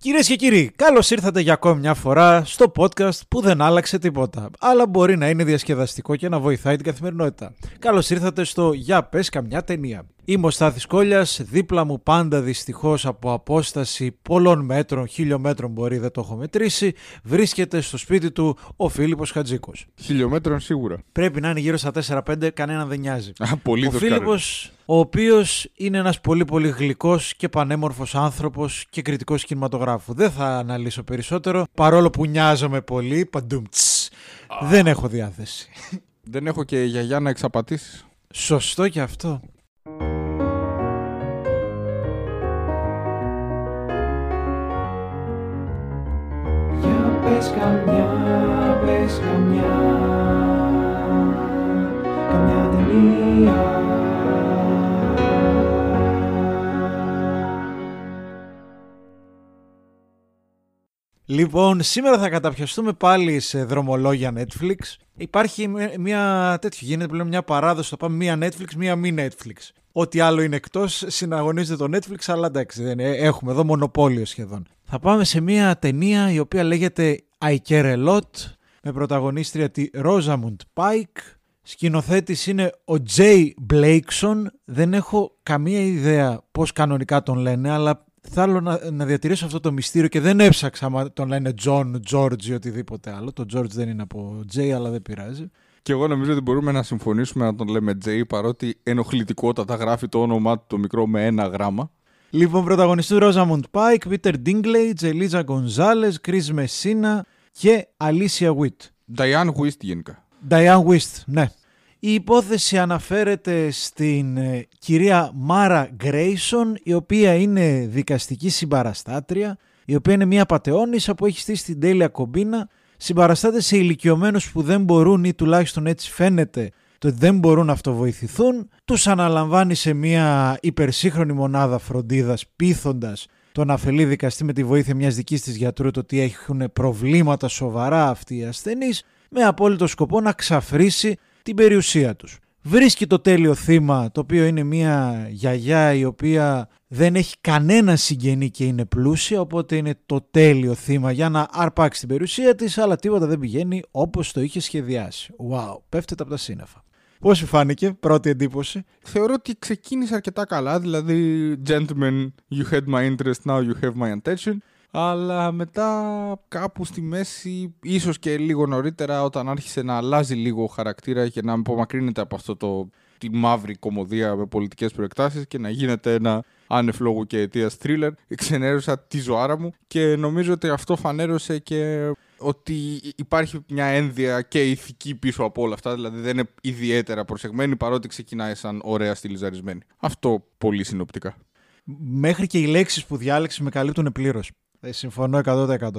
Κυρίες και κύριοι, καλώς ήρθατε για ακόμη μια φορά στο podcast που δεν άλλαξε τίποτα. Αλλά μπορεί να είναι διασκεδαστικό και να βοηθάει την καθημερινότητα. Καλώς ήρθατε στο Για πες καμιά ταινία. Είμαι ο Στάθης Κόλλιας, δίπλα μου πάντα δυστυχώς από απόσταση πολλών μέτρων, χιλιόμετρων μπορεί δεν το έχω μετρήσει, βρίσκεται στο σπίτι του ο Φίλιππος Χατζίκος. Χιλιόμετρων σίγουρα. Πρέπει να είναι γύρω στα 4-5, κανένα δεν νοιάζει. Α, πολύ ο Φίλιππος, ο οποίος είναι ένας πολύ πολύ γλυκός και πανέμορφος άνθρωπος και κριτικός κινηματογράφου. Δεν θα αναλύσω περισσότερο, παρόλο που νοιάζομαι πολύ, παντούμ, δεν έχω διάθεση. Δεν έχω και γιαγιά να εξαπατήσεις. Σωστό και αυτό. πες καμιά, πες καμιά Καμιά ταινία Λοιπόν, σήμερα θα καταπιαστούμε πάλι σε δρομολόγια Netflix. Υπάρχει μια τέτοιο, γίνεται πλέον μια παράδοση, το πάμε μία Netflix, μία μη Netflix. Ό,τι άλλο είναι εκτός συναγωνίζεται το Netflix, αλλά εντάξει, δεν έχουμε εδώ μονοπόλιο σχεδόν. Θα πάμε σε μια ταινία η οποία λέγεται I Care A Lot με πρωταγωνίστρια τη Rosamund Pike. Σκηνοθέτης είναι ο Jay Blakeson. Δεν έχω καμία ιδέα πώς κανονικά τον λένε, αλλά θέλω να, να διατηρήσω αυτό το μυστήριο και δεν έψαξα αν τον λένε John, George ή οτιδήποτε άλλο. Το George δεν είναι από Jay, αλλά δεν πειράζει. Και εγώ νομίζω ότι μπορούμε να συμφωνήσουμε να τον λέμε Jay, παρότι ενοχλητικότατα γράφει το όνομά του το μικρό με ένα γράμμα. Λοιπόν, πρωταγωνιστούν Rosamund Pike, Peter Dinklage, Eliza Gonzalez, Chris Messina και Alicia Witt. Diane Wist γενικά. Diane Wist, ναι. Η υπόθεση αναφέρεται στην ε, κυρία Μάρα Γκρέισον, η οποία είναι δικαστική συμπαραστάτρια, η οποία είναι μια πατεώνισσα που έχει στήσει την τέλεια κομπίνα, συμπαραστάται σε ηλικιωμένους που δεν μπορούν ή τουλάχιστον έτσι φαίνεται το ότι δεν μπορούν να αυτοβοηθηθούν, τους αναλαμβάνει σε μια υπερσύγχρονη μονάδα φροντίδας πείθοντας τον αφελή δικαστή με τη βοήθεια μιας δικής της γιατρού το ότι έχουν προβλήματα σοβαρά αυτοί οι ασθενείς με απόλυτο σκοπό να ξαφρίσει την περιουσία τους. Βρίσκει το τέλειο θύμα το οποίο είναι μια γιαγιά η οποία δεν έχει κανένα συγγενή και είναι πλούσια οπότε είναι το τέλειο θύμα για να αρπάξει την περιουσία της αλλά τίποτα δεν πηγαίνει όπως το είχε σχεδιάσει. Wow, πέφτεται από τα σύννεφα. Πώς σου φάνηκε, πρώτη εντύπωση; Θεωρώ ότι ξεκίνησε αρκετά καλά. Δηλαδή, gentlemen, you had my interest, now you have my attention. Αλλά μετά κάπου στη μέση, ίσως και λίγο νωρίτερα, όταν άρχισε να αλλάζει λίγο χαρακτήρα και να απομακρύνεται από αυτό το τη μαύρη κομμωδία με πολιτικές προεκτάσεις και να γίνεται ένα άνευ λόγου και αιτίας thriller, ξενέρωσα τη ζωάρα μου και νομίζω ότι αυτό φανέρωσε και ότι υπάρχει μια ένδυα και ηθική πίσω από όλα αυτά, δηλαδή δεν είναι ιδιαίτερα προσεγμένη παρότι ξεκινάει σαν ωραία στυλιζαρισμένη. Αυτό πολύ συνοπτικά. Μέχρι και οι λέξεις που διάλεξες με καλύπτουν πλήρως. Ε, συμφωνώ 100%.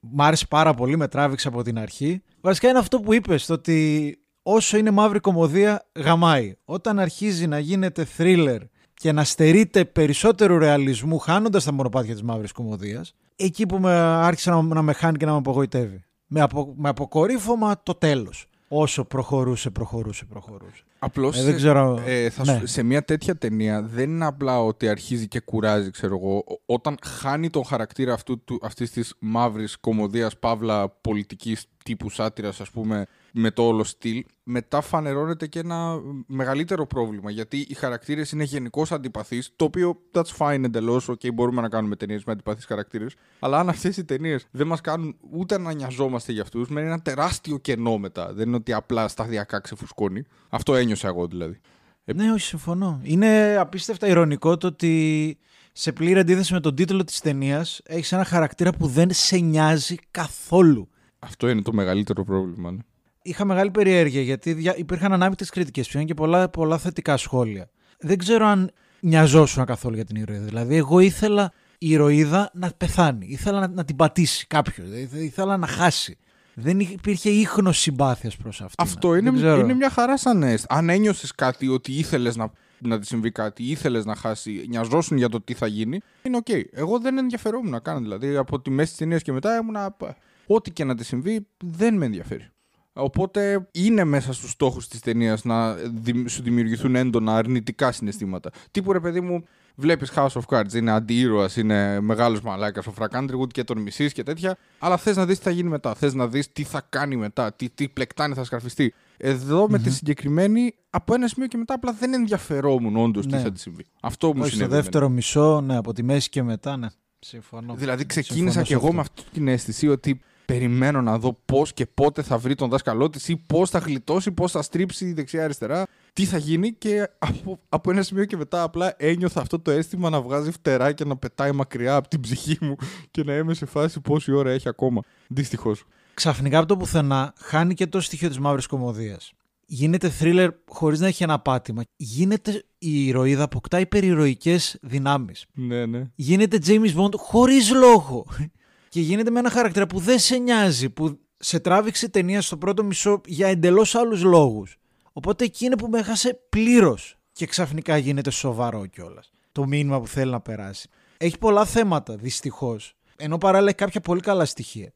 Μ' άρεσε πάρα πολύ, με τράβηξε από την αρχή. Βασικά είναι αυτό που είπες, το ότι όσο είναι μαύρη κομμωδία, γαμάει. Όταν αρχίζει να γίνεται thriller και να στερείται περισσότερου ρεαλισμού, χάνοντας τα μονοπάτια της μαύρης κομμωδίας, εκεί που με άρχισε να, να με χάνει και να με απογοητεύει. Με, απο, με αποκορύφωμα το τέλος. Όσο προχωρούσε, προχωρούσε, προχωρούσε. Απλώς ε, ξέρω... ε, ναι. σε μια τέτοια ταινία δεν είναι απλά ότι αρχίζει και κουράζει, ξέρω εγώ. Όταν χάνει τον χαρακτήρα αυτού, του, αυτής της μαύρης κομμωδίας, παύλα πολιτικής τύπου σάτυρας, ας πούμε, με το όλο στυλ, μετά φανερώνεται και ένα μεγαλύτερο πρόβλημα. Γιατί οι χαρακτήρες είναι γενικώς αντιπαθείς, το οποίο that's fine εντελώς. OK, μπορούμε να κάνουμε ταινίες με αντιπαθείς χαρακτήρες. Αλλά αν αυτές οι ταινίες δεν μας κάνουν ούτε να νοιαζόμαστε για αυτούς, μένει ένα τεράστιο κενό μετά. Δεν είναι ότι απλά σταδιακά ξεφουσκώνει. Αυτό ένιωσα εγώ δηλαδή. Ε, ναι, όχι, συμφωνώ. Είναι απίστευτα ηρωνικό το ότι σε πλήρη αντίθεση με τον τίτλο της ταινίας έχεις ένα χαρακτήρα που δεν σε νοιάζει καθόλου. Αυτό είναι το μεγαλύτερο πρόβλημα. Ναι είχα μεγάλη περιέργεια γιατί υπήρχαν ανάμεικτε κριτικές πλέον και πολλά, πολλά θετικά σχόλια. Δεν ξέρω αν νοιαζόσουν καθόλου για την ηρωίδα. Δηλαδή, εγώ ήθελα η ηρωίδα να πεθάνει. Ήθελα να, να την πατήσει κάποιος. Ήθελα να χάσει. Δεν υπήρχε ίχνος συμπάθειας προς αυτό. Αυτό είναι, είναι μια χαρά σαν έστω. Αν ένιωσες κάτι ότι ήθελες να, να τη συμβεί κάτι, ήθελες να χάσει, νοιαζόσουν για το τι θα γίνει, είναι οκ. Εγώ δεν ενδιαφερόμουν να κάνω. Δηλαδή, από τη μέση της ταινίας και μετά ήμουν. Ό,τι και να τη συμβεί, δεν με ενδιαφέρει. Οπότε είναι μέσα στους στόχους της ταινίας να σου δημιουργηθούν έντονα αρνητικά συναισθήματα. Τύπου ρε παιδί μου, Βλέπεις House of Cards, είναι αντιήρωα, είναι μεγάλος μαλάκας ο Frank Underwood και τον μισεί και τέτοια. Αλλά θες να δεις τι θα γίνει μετά. Θες να δεις τι θα κάνει μετά, τι, τι πλεκτάνη θα σκαρφιστεί. Εδώ με τη συγκεκριμένη, από ένα σημείο και μετά απλά δεν ενδιαφερόμουν όντως ναι. τι θα της συμβεί. Αυτό μου συνέβη. Στο δεύτερο μισό, ναι, από τη μέση και μετά, ναι. Συμφωνώ. Δηλαδή ξεκίνησα και εγώ με αυτή την αίσθηση ότι περιμένω να δω πώς και πότε θα βρει τον δάσκαλό της ή πώς θα γλιτώσει, πώς θα στρίψει δεξιά-αριστερά, τι θα γίνει. Και από, από ένα σημείο και μετά απλά ένιωθα αυτό το αίσθημα να βγάζει φτερά και να πετάει μακριά από την ψυχή μου και να είμαι σε φάση πόση ώρα έχει ακόμα. Δυστυχώς. Ξαφνικά από το πουθενά χάνει και το στοιχείο της μαύρης κομμωδίας. Γίνεται θρίλερ χωρίς να έχει ένα πάτημα. Γίνεται η ηρωίδα, αποκτά υπερηρωικέ δυνάμεις. Ναι, ναι. Γίνεται James Bond χωρίς λόγο και γίνεται με ένα χαρακτήρα που δεν σε νοιάζει, που σε τράβηξε ταινία στο πρώτο μισό για εντελώς άλλους λόγους. Οπότε εκεί είναι που με έχασε πλήρως και ξαφνικά γίνεται σοβαρό κιόλας. Το μήνυμα που θέλει να περάσει. Έχει πολλά θέματα, δυστυχώς. Ενώ παράλληλα έχει κάποια πολύ καλά στοιχεία.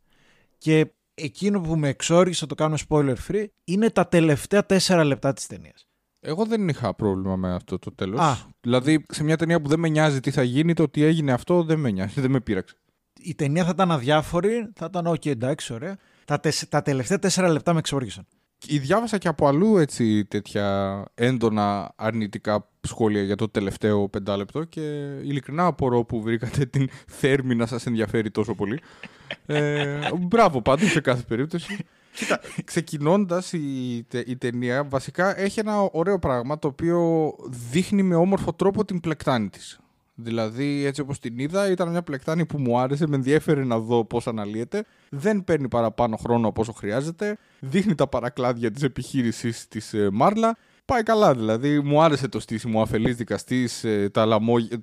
Και εκείνο που με εξόριξε, το κάνω spoiler free, είναι τα τελευταία τέσσερα λεπτά της ταινίας. Εγώ δεν είχα πρόβλημα με αυτό το τέλος. Δηλαδή, σε μια ταινία που δεν με νοιάζει τι θα γίνει, το ότι έγινε αυτό δεν με νοιάζει, δεν με πείραξε η ταινία θα ήταν αδιάφορη, θα ήταν ok, εντάξει, ωραία. Τα, τα τελευταία τέσσερα λεπτά με εξόργησαν. Διάβασα και από αλλού έτσι τέτοια έντονα αρνητικά σχόλια για το τελευταίο πεντάλεπτο και ειλικρινά απορώ που βρήκατε την θέρμη να σας ενδιαφέρει τόσο πολύ. ε, μπράβο πάντως σε κάθε περίπτωση. Κοίτα, ξεκινώντας η, η ταινία βασικά έχει ένα ωραίο πράγμα το οποίο δείχνει με όμορφο τρόπο την πλεκτάνη της. Δηλαδή, έτσι όπως την είδα, ήταν μια πλεκτάνη που μου άρεσε, με ενδιαφέρει να δω πώς αναλύεται. Δεν παίρνει παραπάνω χρόνο από όσο χρειάζεται. Δείχνει τα παρακλάδια της επιχείρησης της ε, Μάρλα. Πάει καλά δηλαδή. Μου άρεσε το στήσιμο αφελής δικαστής, ε,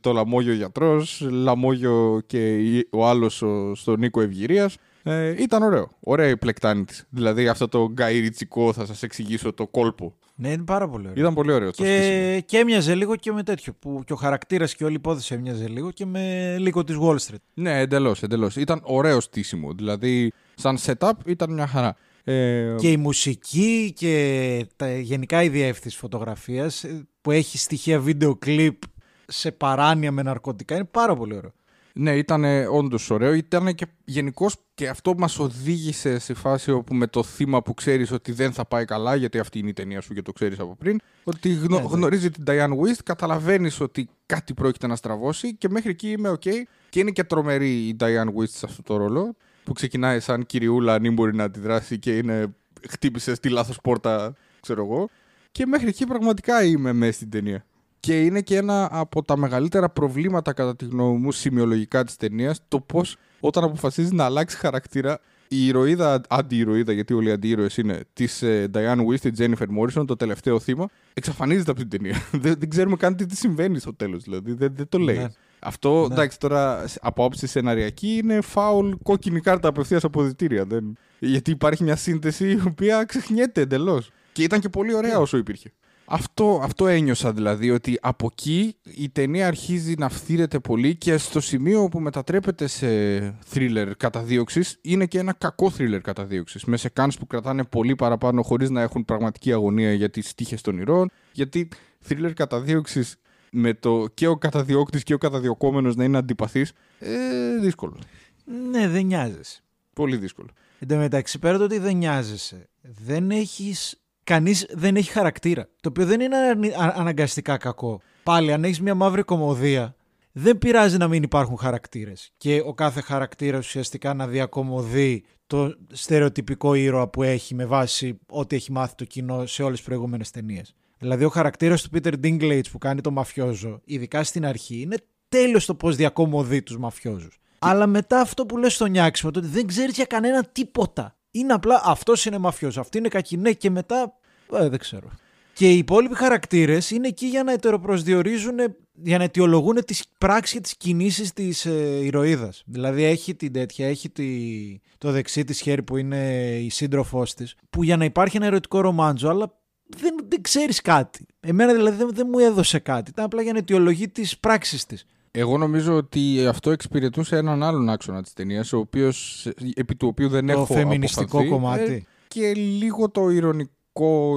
το λαμόγιο γιατρός, λαμόγιο και ο άλλος στο Νίκο Ευγυρίας. Ε, ήταν ωραίο. Ωραία η πλεκτάνη της. Δηλαδή αυτό το γκαϊριτσικό, θα σας εξηγήσω το κόλπο ναι, είναι πάρα πολύ ωραίο. Ήταν πολύ ωραίο το και, και έμοιαζε λίγο και με τέτοιο. Που και ο χαρακτήρας και όλη η υπόθεση έμοιαζε λίγο και με λίγο της Wall Street. Ναι, εντελώς. Εντελώς. Ήταν ωραίο στήσιμο. Δηλαδή, σαν setup ήταν μια χαρά. Ε... Και η μουσική και τα, γενικά η διεύθυνση φωτογραφίας ε, που έχει στοιχεία βίντεο κλιπ σε παράνοια με ναρκωτικά είναι πάρα πολύ ωραίο. Ναι, ήταν όντως ωραίο. Ήταν και γενικώς και αυτό μας οδήγησε σε φάση όπου με το θύμα που ξέρεις ότι δεν θα πάει καλά, γιατί αυτή είναι η ταινία σου και το ξέρεις από πριν, ότι γνω... ναι, ναι. γνωρίζει την Diane Wist, καταλαβαίνεις ότι κάτι πρόκειται να στραβώσει και μέχρι εκεί είμαι OK. Και είναι και τρομερή η Diane Wist σε αυτό το ρόλο, που ξεκινάει σαν κυριούλα αν μπορεί να αντιδράσει και είναι χτύπησε στη λάθος πόρτα, ξέρω εγώ. Και μέχρι εκεί πραγματικά είμαι μέσα στην ταινία. Και είναι και ένα από τα μεγαλύτερα προβλήματα, κατά τη γνώμη μου, σημειολογικά της ταινίας, το πώς όταν αποφασίζεις να αλλάξεις χαρακτήρα, η ηρωίδα, αντιηρωίδα, γιατί όλοι οι αντιηρωέ είναι, της ε, Diane Wist, τη Jennifer Morrison, το τελευταίο θύμα, εξαφανίζεται από την ταινία. δεν, δεν ξέρουμε καν τι, συμβαίνει στο τέλος, δηλαδή. Δεν, δεν το λέει. Ναι. Αυτό, ναι. εντάξει, τώρα από άποψη σεναριακή είναι φάουλ κόκκινη κάρτα απευθείας από διτήρια. Δεν... Γιατί υπάρχει μια σύνθεση η οποία ξεχνιέται εντελώς. Και ήταν και πολύ ωραία ναι. όσο υπήρχε. Αυτό, αυτό ένιωσα δηλαδή, ότι από εκεί η ταινία αρχίζει να φθήρεται πολύ και στο σημείο που μετατρέπεται σε θρίλερ καταδίωξης είναι και ένα κακό θρίλερ καταδίωξης. Με σε κάνς που κρατάνε πολύ παραπάνω χωρίς να έχουν πραγματική αγωνία για τις τύχες των ηρών. Γιατί θρίλερ καταδίωξης με το και ο καταδιώκτης και ο καταδιωκόμενος να είναι αντιπαθής, ε, δύσκολο. Ναι, δεν νοιάζεσαι. Πολύ δύσκολο. Εν τω μεταξύ, πέρα το ότι δεν νοιάζεσαι, δεν έχεις κανείς δεν έχει χαρακτήρα. Το οποίο δεν είναι αναγκαστικά κακό. Πάλι, αν έχεις μια μαύρη κομμωδία, δεν πειράζει να μην υπάρχουν χαρακτήρες. Και ο κάθε χαρακτήρας ουσιαστικά να διακομωδεί το στερεοτυπικό ήρωα που έχει με βάση ό,τι έχει μάθει το κοινό σε όλες τις προηγούμενες ταινίες. Δηλαδή, ο χαρακτήρας του Peter Dinklage που κάνει το μαφιόζο, ειδικά στην αρχή, είναι τέλειος το πώς διακομωδεί τους μαφιόζους. Αλλά μετά αυτό που λες στο νιάξιμο, το ότι δεν ξέρεις για κανένα τίποτα. Είναι απλά αυτός είναι μαφιό, αυτή είναι κακή. Ναι, και μετά. Ε, δεν ξέρω. Και οι υπόλοιποι χαρακτήρες είναι εκεί για να ετεροπροσδιορίζουν, για να αιτιολογούν τις πράξεις και τις κινήσεις της ε, ηρωίδας. Δηλαδή έχει την τέτοια, έχει τη, το δεξί της χέρι που είναι η σύντροφός της, που για να υπάρχει ένα ερωτικό ρομάντζο, αλλά δεν, δεν ξέρεις κάτι. Εμένα δηλαδή δεν, δεν μου έδωσε κάτι. Ήταν απλά για να αιτιολογεί τις πράξεις της. Εγώ νομίζω ότι αυτό εξυπηρετούσε έναν άλλον άξονα της ταινίας, επί του οποίου δεν το έχω φεμινιστικό αποφαθεί, κομμάτι. Ε, και λίγο το ηρωνικό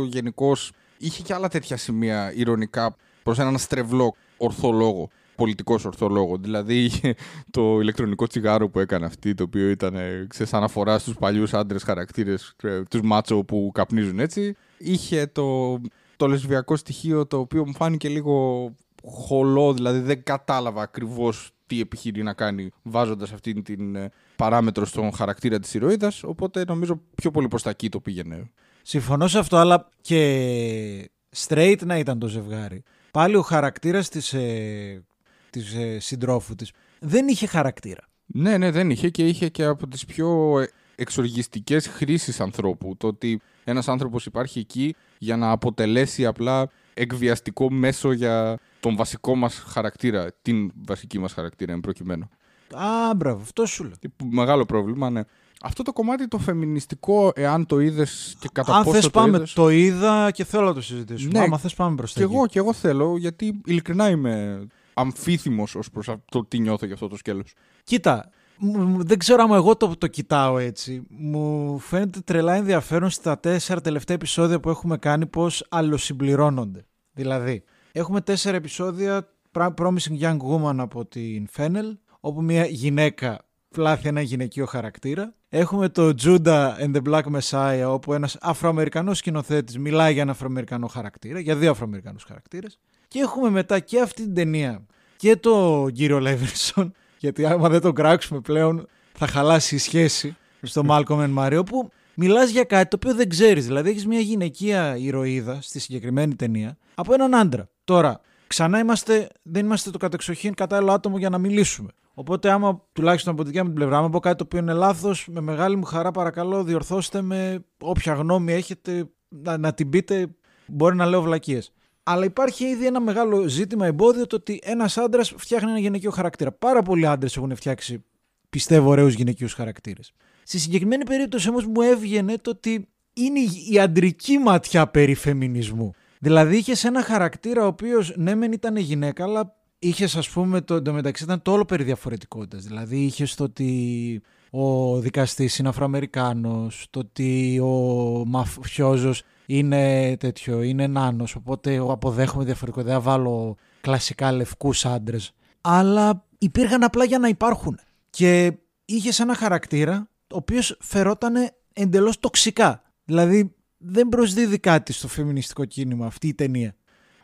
γενικώς. Είχε και άλλα τέτοια σημεία ηρωνικά προς έναν στρεβλό ορθό λόγο. πολιτικός ορθό λόγο. Δηλαδή το ηλεκτρονικό τσιγάρο που έκανε αυτή, το οποίο ήταν σε αναφορά στους παλιούς άντρες χαρακτήρες, τους μάτσο που καπνίζουν έτσι. Είχε το, το λεσβιακό στοιχείο το οποίο μου φάνηκε λίγο χολό, δηλαδή δεν κατάλαβα ακριβώς τι επιχειρεί να κάνει βάζοντας αυτή την ε, παράμετρο στον χαρακτήρα της ηρωίδας. Οπότε νομίζω πιο πολύ προς τα εκεί το πήγαινε. Συμφωνώ σε αυτό, αλλά και straight να ήταν το ζευγάρι. Πάλι ο χαρακτήρας της, ε, της ε, συντρόφου της δεν είχε χαρακτήρα. Ναι, ναι, δεν είχε και είχε και από τις πιο εξοργιστικές χρήσεις ανθρώπου. Το ότι ένας άνθρωπος υπάρχει εκεί για να αποτελέσει απλά εκβιαστικό μέσο για τον βασικό μας χαρακτήρα, την βασική μας χαρακτήρα εν προκειμένου. Α, μπράβο, αυτό σου λέω. Μεγάλο πρόβλημα, ναι. Αυτό το κομμάτι το φεμινιστικό, εάν το είδες και κατά Αν πόσο θες το πάμε, είδες... το είδα και θέλω να το συζητήσουμε. Ναι. Άμα θες πάμε μπροστά Και εκεί. εγώ, και εγώ θέλω, γιατί ειλικρινά είμαι αμφίθυμος ως προς το τι νιώθω για αυτό το σκέλος. Κοίτα, μου- μου- δεν ξέρω αν εγώ το, το κοιτάω έτσι. Μου φαίνεται τρελά ενδιαφέρον στα τέσσερα τελευταία επεισόδια που έχουμε κάνει πώς αλλοσυμπληρώνονται. Δηλαδή, έχουμε τέσσερα επεισόδια Pra- Promising Young Woman από την Fennel, όπου μια γυναίκα φλάθει ένα γυναικείο χαρακτήρα. Έχουμε το Judah and the Black Messiah, όπου ένας Αφροαμερικανός σκηνοθέτης μιλάει για ένα Αφροαμερικανό χαρακτήρα, για δύο Αφροαμερικανούς χαρακτήρες. Και έχουμε μετά και αυτή την ταινία και το κύριο Λέβερσον, γιατί άμα δεν τον κράξουμε πλέον θα χαλάσει η σχέση στο Malcolm and Mario, που μιλάς για κάτι το οποίο δεν ξέρεις. Δηλαδή έχεις μια γυναικεία ηρωίδα στη συγκεκριμένη ταινία από έναν άντρα. Τώρα, ξανά είμαστε, δεν είμαστε το κατεξοχήν κατάλληλο άτομο για να μιλήσουμε. Οπότε, άμα τουλάχιστον από τη δικιά μου την πλευρά μου πω κάτι το οποίο είναι λάθος, με μεγάλη μου χαρά παρακαλώ διορθώστε με όποια γνώμη έχετε να, να την πείτε. Μπορεί να λέω βλακίες. Αλλά υπάρχει ήδη ένα μεγάλο ζήτημα εμπόδιο το ότι ένας άντρας φτιάχνει ένα γυναικείο χαρακτήρα. Πάρα πολλοί άντρες έχουν φτιάξει, πιστεύω, ωραίους γυναικείους χαρακτήρες. Στη συγκεκριμένη περίπτωση όμως μου έβγαινε το ότι είναι η αντρική ματιά περί φεμινισμού. Δηλαδή είχε ένα χαρακτήρα ο οποίος ναι, μεν ήταν γυναίκα, αλλά είχες, ας πούμε, το, το μεταξύ ήταν το όλο περί διαφορετικότητας. Δηλαδή είχες το ότι ο δικαστής είναι Αφροαμερικάνος, το ότι ο μαφιόζος είναι τέτοιο, είναι νάνος. Οπότε εγώ αποδέχομαι διαφορετικότητα. Δεν θα βάλω κλασικά λευκούς άντρες. Αλλά υπήρχαν απλά για να υπάρχουν. Και είχες ένα χαρακτήρα ο οποίος φερόταν εντελώς τοξικά. Δηλαδή δεν προσδίδει κάτι στο φεμινιστικό κίνημα αυτή η ταινία.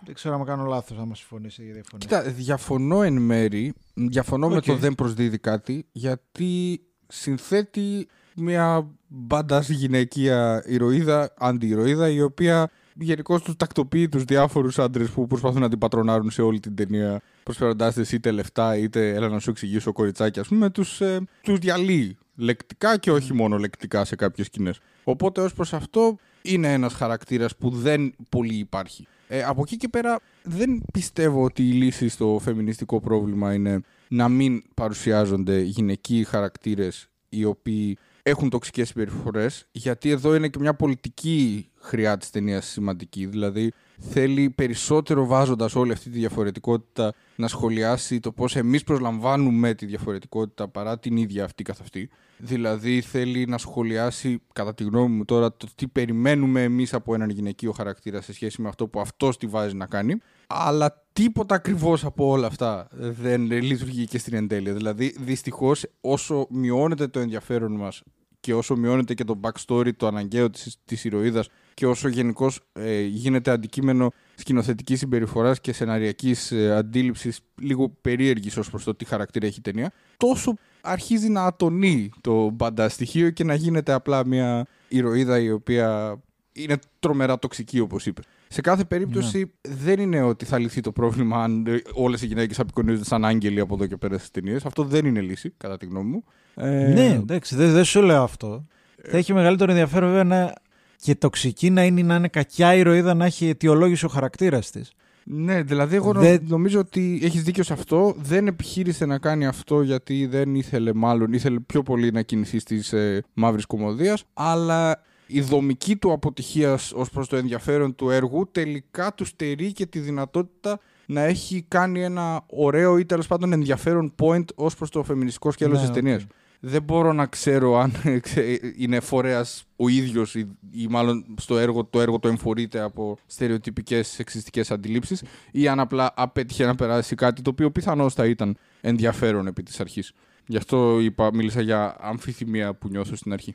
Δεν ξέρω αν κάνω λάθος, άμα συμφωνήσει ή διαφωνεί. Κοίτα, διαφωνώ εν μέρει. Διαφωνώ με Οκ. το δεν προσδίδει κάτι, γιατί συνθέτει μια μπαντάς γυναικεία ηρωίδα, αντιηρωίδα, η οποία γενικώ τους τακτοποιεί τους διάφορους άντρες που προσπαθούν να την πατρονάρουν σε όλη την ταινία, προσφέροντάς της είτε λεφτά είτε έλα να σου εξηγήσω κοριτσάκι, ας πούμε, τους ε, τους διαλύει λεκτικά και όχι μόνο λεκτικά σε κάποιες σκηνές. Οπότε ως προς αυτό είναι ένας χαρακτήρας που δεν πολύ υπάρχει. Ε, από εκεί και πέρα δεν πιστεύω ότι η λύση στο φεμινιστικό πρόβλημα είναι να μην παρουσιάζονται γυναικοί χαρακτήρες οι οποίοι έχουν τοξικές συμπεριφορές γιατί εδώ είναι και μια πολιτική χρειά της ταινίας σημαντική. Δηλαδή θέλει περισσότερο βάζοντας όλη αυτή τη διαφορετικότητα να σχολιάσει το πώς εμείς προσλαμβάνουμε τη διαφορετικότητα παρά την ίδια αυτή καθ' αυτή. Δηλαδή θέλει να σχολιάσει κατά τη γνώμη μου τώρα το τι περιμένουμε εμείς από έναν γυναικείο χαρακτήρα σε σχέση με αυτό που αυτός τη βάζει να κάνει. Αλλά τίποτα ακριβώς από όλα αυτά δεν λειτουργεί και στην εντέλεια δηλαδή δυστυχώς όσο μειώνεται το ενδιαφέρον μας και όσο μειώνεται και το backstory, το αναγκαίο της, της ηρωίδας και όσο γενικώς ε, γίνεται αντικείμενο σκηνοθετικής συμπεριφοράς και σεναριακής ε, αντίληψης λίγο περίεργης ως προς το τι χαρακτήρα έχει η ταινία, τόσο αρχίζει να ατονεί το μπαντά στοιχείο και να γίνεται απλά μια ηρωίδα η οποία είναι τρομερά τοξική όπως είπε. Σε κάθε περίπτωση δεν είναι ότι θα λυθεί το πρόβλημα αν ε, όλες οι γυναίκες απεικονίζονται σαν άγγελοι από εδώ και πέρα στις ταινίες. Αυτό δεν είναι λύση, κατά τη γνώμη μου. Ε, Ναι, εντάξει, δεν, δεν σου λέω αυτό. Θα έχει μεγαλύτερο ενδιαφέρον βέβαια να και τοξική να είναι να είναι κακιά ηρωίδα να έχει αιτιολόγηση ο χαρακτήρας της. Ναι, δηλαδή εγώ νο- Δεν- νομίζω ότι έχεις δίκιο σε αυτό. Δεν επιχείρησε να κάνει αυτό γιατί δεν ήθελε μάλλον, ήθελε πιο πολύ να κινηθεί στις ε, μαύρης κομμωδίας, αλλά η δομική του αποτυχίας ως προς το ενδιαφέρον του έργου τελικά τους στερεί και τη δυνατότητα να έχει κάνει ένα ωραίο ή τέλος πάντων ενδιαφέρον point ως προς το φεμινιστικό σκέλος Ναι, της οκ. ταινίας. δεν μπορώ να ξέρω αν είναι φορέας ο ίδιος ή, μάλλον στο έργο, το έργο το εμφορείται από στερεοτυπικές σεξιστικές αντιλήψεις ή αν απλά απέτυχε να περάσει κάτι το οποίο πιθανώς θα ήταν ενδιαφέρον επί της αρχής. Γι' αυτό είπα, μίλησα για αμφιθυμία που νιώθω στην αρχή.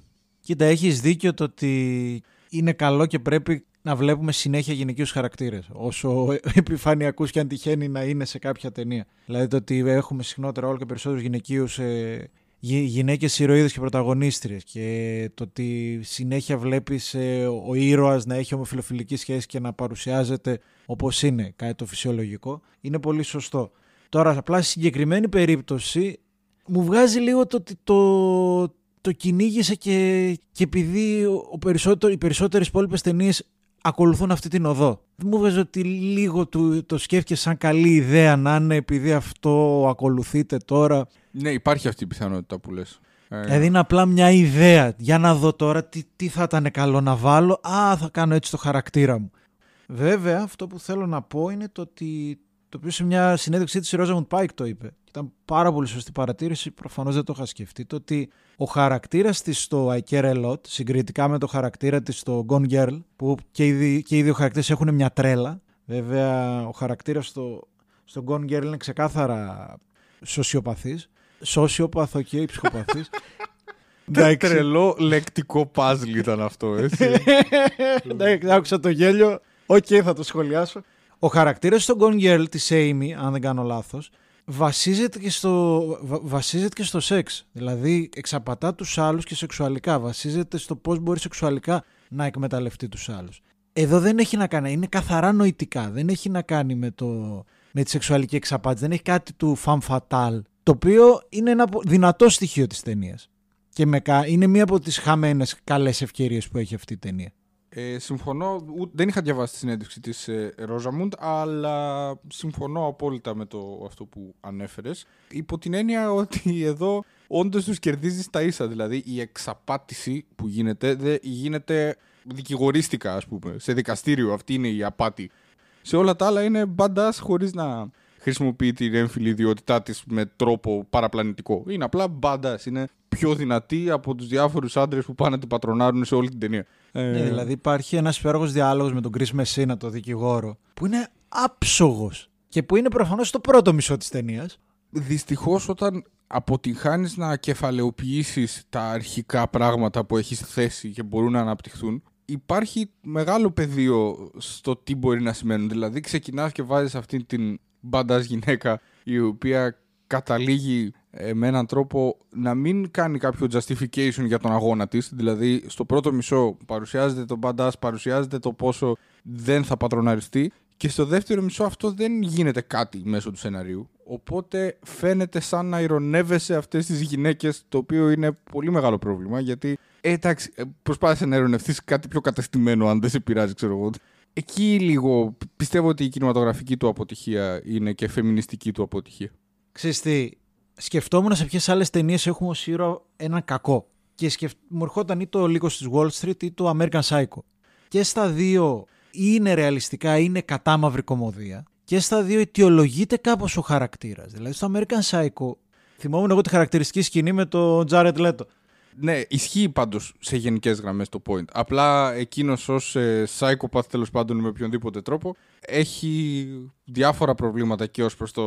Κοίτα, έχεις δίκιο το ότι είναι καλό και πρέπει να βλέπουμε συνέχεια γυναικείους χαρακτήρες. Όσο επιφανειακούς και αν τυχαίνει να είναι σε κάποια ταινία. Δηλαδή το ότι έχουμε συχνότερα όλο και περισσότερους γυναικείους ε, γυναίκες ηρωίδες και πρωταγωνίστριες. Και το ότι συνέχεια βλέπεις ε, ο ήρωας να έχει ομοφιλοφιλική σχέση και να παρουσιάζεται όπως είναι, κάτι το φυσιολογικό, είναι πολύ σωστό. Τώρα, απλά στη συγκεκριμένη περίπτωση, μου βγάζει λίγο το ότι το, το κυνήγησε και, και επειδή ο περισσότερο, οι περισσότερες υπόλοιπες ταινίες ακολουθούν αυτή την οδό. Μου βγάζει ότι λίγο το, το σκέφτηκε σαν καλή ιδέα να είναι επειδή αυτό ακολουθείτε τώρα. Ναι, υπάρχει αυτή η πιθανότητα που λες. Ε, δηλαδή είναι απλά μια ιδέα. Για να δω τώρα τι, τι θα ήταν καλό να βάλω. Α, θα κάνω έτσι το χαρακτήρα μου. Βέβαια, αυτό που θέλω να πω είναι το ότι το οποίο σε μια συνέντευξή της η Ρόζαμουντ Πάικ το είπε. Ήταν πάρα πολύ σωστή παρατήρηση. Προφανώς δεν το είχα σκεφτεί. Το ότι ο χαρακτήρας της στο I Care A Lot, συγκριτικά με το χαρακτήρα της στο Gone Girl, που και οι, και οι δύο χαρακτήρες έχουν μια τρέλα. Βέβαια, ο χαρακτήρας στο, στο Gone Girl είναι ξεκάθαρα σοσιοπαθής. Σοσιοπαθή και ψυχοπαθή. Τρελό λεκτικό παζλ ήταν αυτό, έτσι. Εντάξει, άκουσα το γέλιο. Οκ, θα το σχολιάσω. Ο χαρακτήρας στο Gone Girl της Amy, αν δεν κάνω λάθος, βασίζεται και στο, βασίζεται και στο σεξ. Δηλαδή εξαπατά τους άλλους και σεξουαλικά. Βασίζεται στο πώς μπορεί σεξουαλικά να εκμεταλλευτεί τους άλλους. Εδώ δεν έχει να κάνει, είναι καθαρά νοητικά. Δεν έχει να κάνει με, το, με τη σεξουαλική εξαπάτηση. Δεν έχει κάτι του fan fatal. Το οποίο είναι ένα δυνατό στοιχείο της ταινίας. Και με, είναι μία από τις χαμένες καλές ευκαιρίες που έχει αυτή η ταινία. Ε, συμφωνώ, δεν είχα διαβάσει τη συνέντευξη της ε, Ρόζαμουντ, αλλά συμφωνώ απόλυτα με το αυτό που ανέφερες. Υπό την έννοια ότι εδώ όντως τους κερδίζεις τα ίσα, δηλαδή η εξαπάτηση που γίνεται, δε, γίνεται δικηγορίστικα ας πούμε, σε δικαστήριο, αυτή είναι η απάτη. Σε όλα τα άλλα είναι μπαντάς χωρίς να χρησιμοποιεί την έμφυλη ιδιότητά της με τρόπο παραπλανητικό. Είναι απλά μπάντας. Είναι πιο δυνατή από τους διάφορους άντρες που πάνε να την πατρονάρουν σε όλη την ταινία. Ναι, ε... δηλαδή υπάρχει ένας υπέροχος διάλογος με τον Κρι Μεσίνα, το δικηγόρο, που είναι άψογος και που είναι προφανώς το πρώτο μισό της ταινίας. Δυστυχώς, όταν αποτυγχάνεις να κεφαλαιοποιήσεις τα αρχικά πράγματα που έχεις θέσει και μπορούν να αναπτυχθούν, υπάρχει μεγάλο πεδίο στο τι μπορεί να σημαίνουν. Δηλαδή, ξεκινάς και βάζεις αυτή την μπάντα γυναίκα η οποία καταλήγει ε, με έναν τρόπο να μην κάνει κάποιο justification για τον αγώνα της. Δηλαδή στο πρώτο μισό παρουσιάζεται το badass, παρουσιάζεται το πόσο δεν θα πατροναριστεί και στο δεύτερο μισό αυτό δεν γίνεται κάτι μέσω του σεναρίου. Οπότε φαίνεται σαν να ηρωνεύεσαι αυτές τις γυναίκες το οποίο είναι πολύ μεγάλο πρόβλημα γιατί ε, εντάξει, ε, προσπάθησε να ειρωνευτεί κάτι πιο καταστημένο αν δεν σε πειράζει ξέρω εγώ εκεί λίγο πιστεύω ότι η κινηματογραφική του αποτυχία είναι και φεμινιστική του αποτυχία. Ξέρεις τι, σκεφτόμουν σε ποιες άλλες ταινίες έχουμε ως ήρωα έναν κακό. Και σκεφ... μου ερχόταν ή το λίγο της Wall Street ή το American Psycho. Και στα δύο είναι ρεαλιστικά, είναι κατάμαυρη κομμωδία. Και στα δύο αιτιολογείται κάπως ο χαρακτήρας. Δηλαδή στο American Psycho θυμόμουν εγώ τη χαρακτηριστική σκηνή με τον Jared Leto ναι, ισχύει πάντως σε γενικές γραμμές το point. Απλά εκείνος ως ε, psychopath τέλος πάντων με οποιονδήποτε τρόπο έχει διάφορα προβλήματα και ως προς το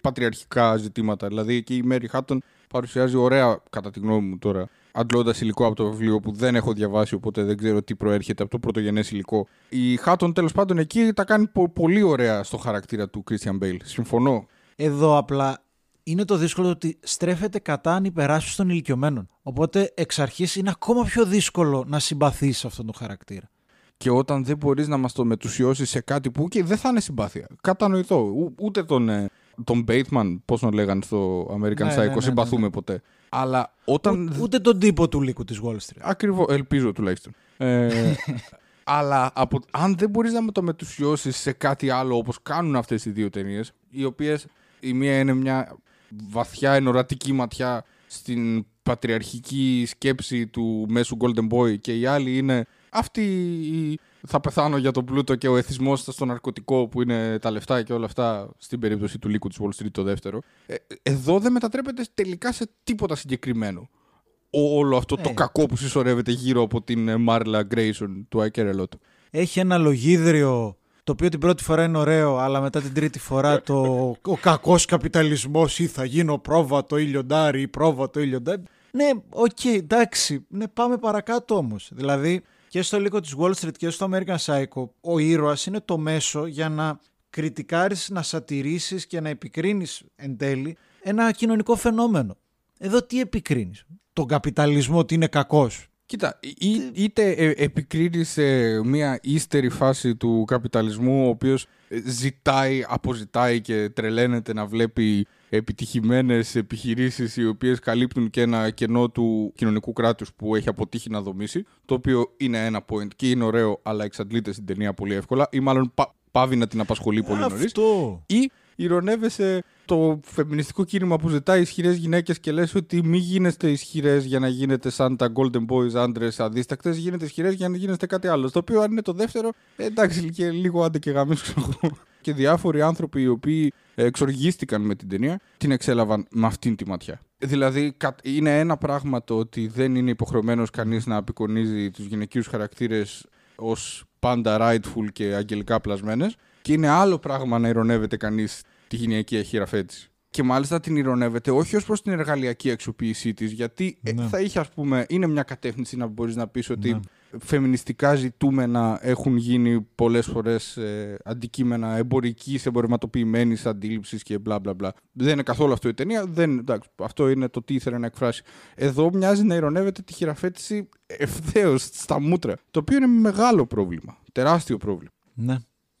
πατριαρχικά ζητήματα. Δηλαδή και η Mary Hatton παρουσιάζει ωραία, κατά τη γνώμη μου τώρα, αντλώντας υλικό από το βιβλίο που δεν έχω διαβάσει, οπότε δεν ξέρω τι προέρχεται από το πρωτογενές υλικό. Η Hatton τέλος πάντων εκεί τα κάνει πολύ ωραία στο χαρακτήρα του Christian Bale. Συμφωνώ. Εδώ απλά είναι το δύσκολο ότι στρέφεται κατά ανυπεράσπιση των ηλικιωμένων. Οπότε εξ αρχής είναι ακόμα πιο δύσκολο να συμπαθείς αυτόν τον χαρακτήρα. Και όταν δεν μπορείς να μας το μετουσιώσεις σε κάτι που και δεν θα είναι συμπάθεια. Κατανοητό. ούτε τον, ε, τον Bateman, πώς τον λέγανε στο American ναι, Psycho, ναι, ναι, συμπαθούμε ποτέ. Αλλά όταν. ούτε τον τύπο του λύκου της Wall Street. Ακριβώς, ελπίζω τουλάχιστον. ε, αλλά από, αν δεν μπορείς να με το μετουσιώσεις σε κάτι άλλο όπως κάνουν αυτές οι δύο ταινίες, οι οποίες η μία είναι μια βαθιά ενορατική ματιά στην πατριαρχική σκέψη του μέσου Golden Boy και η άλλη είναι αυτή η θα πεθάνω για τον πλούτο και ο εθισμός στο ναρκωτικό που είναι τα λεφτά και όλα αυτά στην περίπτωση του λύκου της Wall Street το δεύτερο. Ε, εδώ δεν μετατρέπεται τελικά σε τίποτα συγκεκριμένο. Όλο αυτό το Ε. κακό που συσσωρεύεται γύρω από την ε, Marla Grayson του I Care A Lot. Έχει ένα λογίδριο το οποίο την πρώτη φορά είναι ωραίο, αλλά μετά την τρίτη φορά το ο κακός καπιταλισμός ή θα γίνω πρόβατο ή λιοντάρι ή πρόβατο ή λιοντάρι. Ναι, οκ, εντάξει, ναι, πάμε παρακάτω όμως. Δηλαδή και στο Λύκο της Wall Street και στο American Psycho ο ήρωας είναι το μέσο για να κριτικάρεις, να σατιρίσεις και να επικρίνεις εν τέλει ένα κοινωνικό φαινόμενο. Εδώ τι επικρίνεις, τον καπιταλισμό ότι είναι κακός. Κοίτα, ή- είτε ε, επικρίνεις σε μια ύστερη φάση του καπιταλισμού ο οποίος ε, ζητάει, αποζητάει και τρελαίνεται να βλέπει επιτυχημένες επιχειρήσεις οι οποίες καλύπτουν και ένα κενό του κοινωνικού κράτους που έχει αποτύχει να δομήσει το οποίο είναι ένα point και είναι ωραίο αλλά εξαντλείται στην ταινία πολύ εύκολα ή μάλλον πα- παύει να την απασχολεί πολύ νωρίς Αυτό. ή ηρωνεύεσαι το φεμινιστικό κίνημα που ζητάει ισχυρές γυναίκες και λες ότι μη γίνεστε ισχυρές για να γίνετε σαν τα Golden Boys άντρες αδίστακτες, γίνετε ισχυρές για να γίνεστε κάτι άλλο. Το οποίο αν είναι το δεύτερο, ε, εντάξει, και λίγο άντε και γαμίσου, ξέρω εγώ. Και διάφοροι άνθρωποι οι οποίοι εξοργίστηκαν με την ταινία, την εξέλαβαν με αυτήν τη ματιά. Δηλαδή, κα- είναι ένα πράγμα το ότι δεν είναι υποχρεωμένος κανείς να απεικονίζει τους γυναικείους χαρακτήρες ως πάντα rightful και αγγελικά πλασμένες. Και είναι άλλο πράγμα να ηρωνεύεται κανείς τη γυναικεία χειραφέτηση. Και μάλιστα την ηρωνεύεται όχι ως προς την εργαλειακή αξιοποίησή της, γιατί ε, Ναι. θα είχε, ας πούμε, είναι μια κατεύθυνση να μπορείς να πεις ότι Ναι. φεμινιστικά ζητούμενα έχουν γίνει πολλές φορές ε, αντικείμενα εμπορικής, εμπορευματοποιημένης αντίληψης και μπλα μπλα μπλα. Δεν είναι καθόλου αυτό η ταινία. Δεν, εντάξει, αυτό είναι το τι ήθελε να εκφράσει. Εδώ μοιάζει να ηρωνεύεται τη χειραφέτηση ευθέως στα μούτρα. Το οποίο είναι μεγάλο πρόβλημα. Τεράστιο πρόβλημα. Ναι,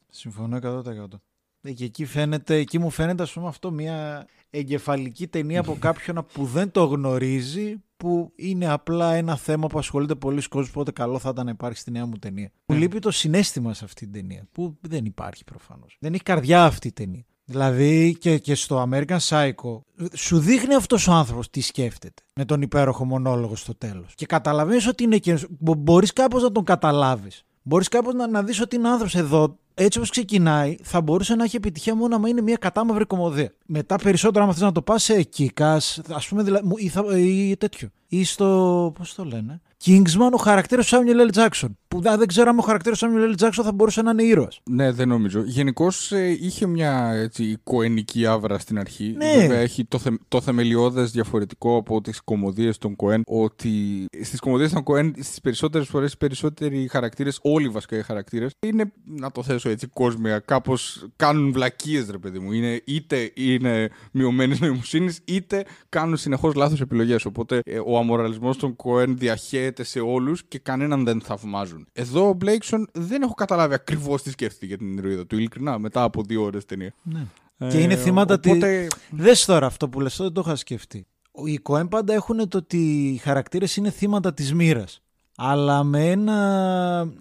συμφωνώ 100%. Ε, Και εκεί, φαίνεται, εκεί μου φαίνεται ας πούμε αυτό μια εγκεφαλική ταινία από κάποιον που δεν το γνωρίζει που είναι απλά ένα θέμα που ασχολείται πολλοί κόσμος οπότε καλό θα ήταν να υπάρχει στη νέα μου ταινία. Μου λείπει το συνέστημα σε αυτή την ταινία που δεν υπάρχει προφανώς. Δεν έχει καρδιά αυτή η ταινία. Δηλαδή και, και στο American Psycho σου δείχνει αυτός ο άνθρωπος τι σκέφτεται με τον υπέροχο μονόλογο στο τέλος. Και καταλαβαίνεις ότι είναι και μπο- μπορείς κάπως να τον καταλάβεις. Μπορείς κάπως να, να δεις ότι είναι άνθρωπος εδώ έτσι όπως ξεκινάει, θα μπορούσε να έχει επιτυχία μόνο άμα είναι μια κατάμαυρη κομμωδία. Μετά περισσότερο, άμα θες να το πας σε κίκας, ας πούμε, δηλαδή, μου- ή, θα, ή τέτοιο. Ή στο, πώς το λένε, Kingsman, ο χαρακτήρας του Samuel L. Jackson. Που δεν δεν ξέρω αν ο χαρακτήρας του Samuel L. Jackson θα μπορούσε να είναι ήρωας. Ναι, δεν νομίζω. Γενικώς είχε μια έτσι, κοενική άβρα στην αρχή. Ναι. Βέβαια, έχει το, θε, το θεμελιώδες διαφορετικό από τις κομμωδίες των Κοέν. Ότι στις κομμωδίες των Κοέν, στις περισσότερες φορές, οι περισσότεροι χαρακτήρες, όλοι βασικά οι χαρακτήρες, είναι, να το θέσω έτσι κόσμια, κάπως κάνουν βλακίες, ρε παιδί μου. Είναι, είτε είναι μειωμένη νοημοσύνη, είτε κάνουν συνεχώς λάθος επιλογές. Οπότε ε, ο αμοραλισμός των Κοέν διαχέεται σε όλους και κανέναν δεν θαυμάζουν. Εδώ ο Μπλέικσον δεν έχω καταλάβει ακριβώς τι σκέφτηκε για την ηρωίδα του. Ειλικρινά, μετά από δύο ώρες ταινία. Ναι. Ε, και είναι θύματα οπότε... Δες τώρα αυτό που λες, δεν το είχα σκεφτεί. Οι Κοέν πάντα έχουν το ότι οι χαρακτήρες είναι θύματα της μοίρας. Αλλά με ένα,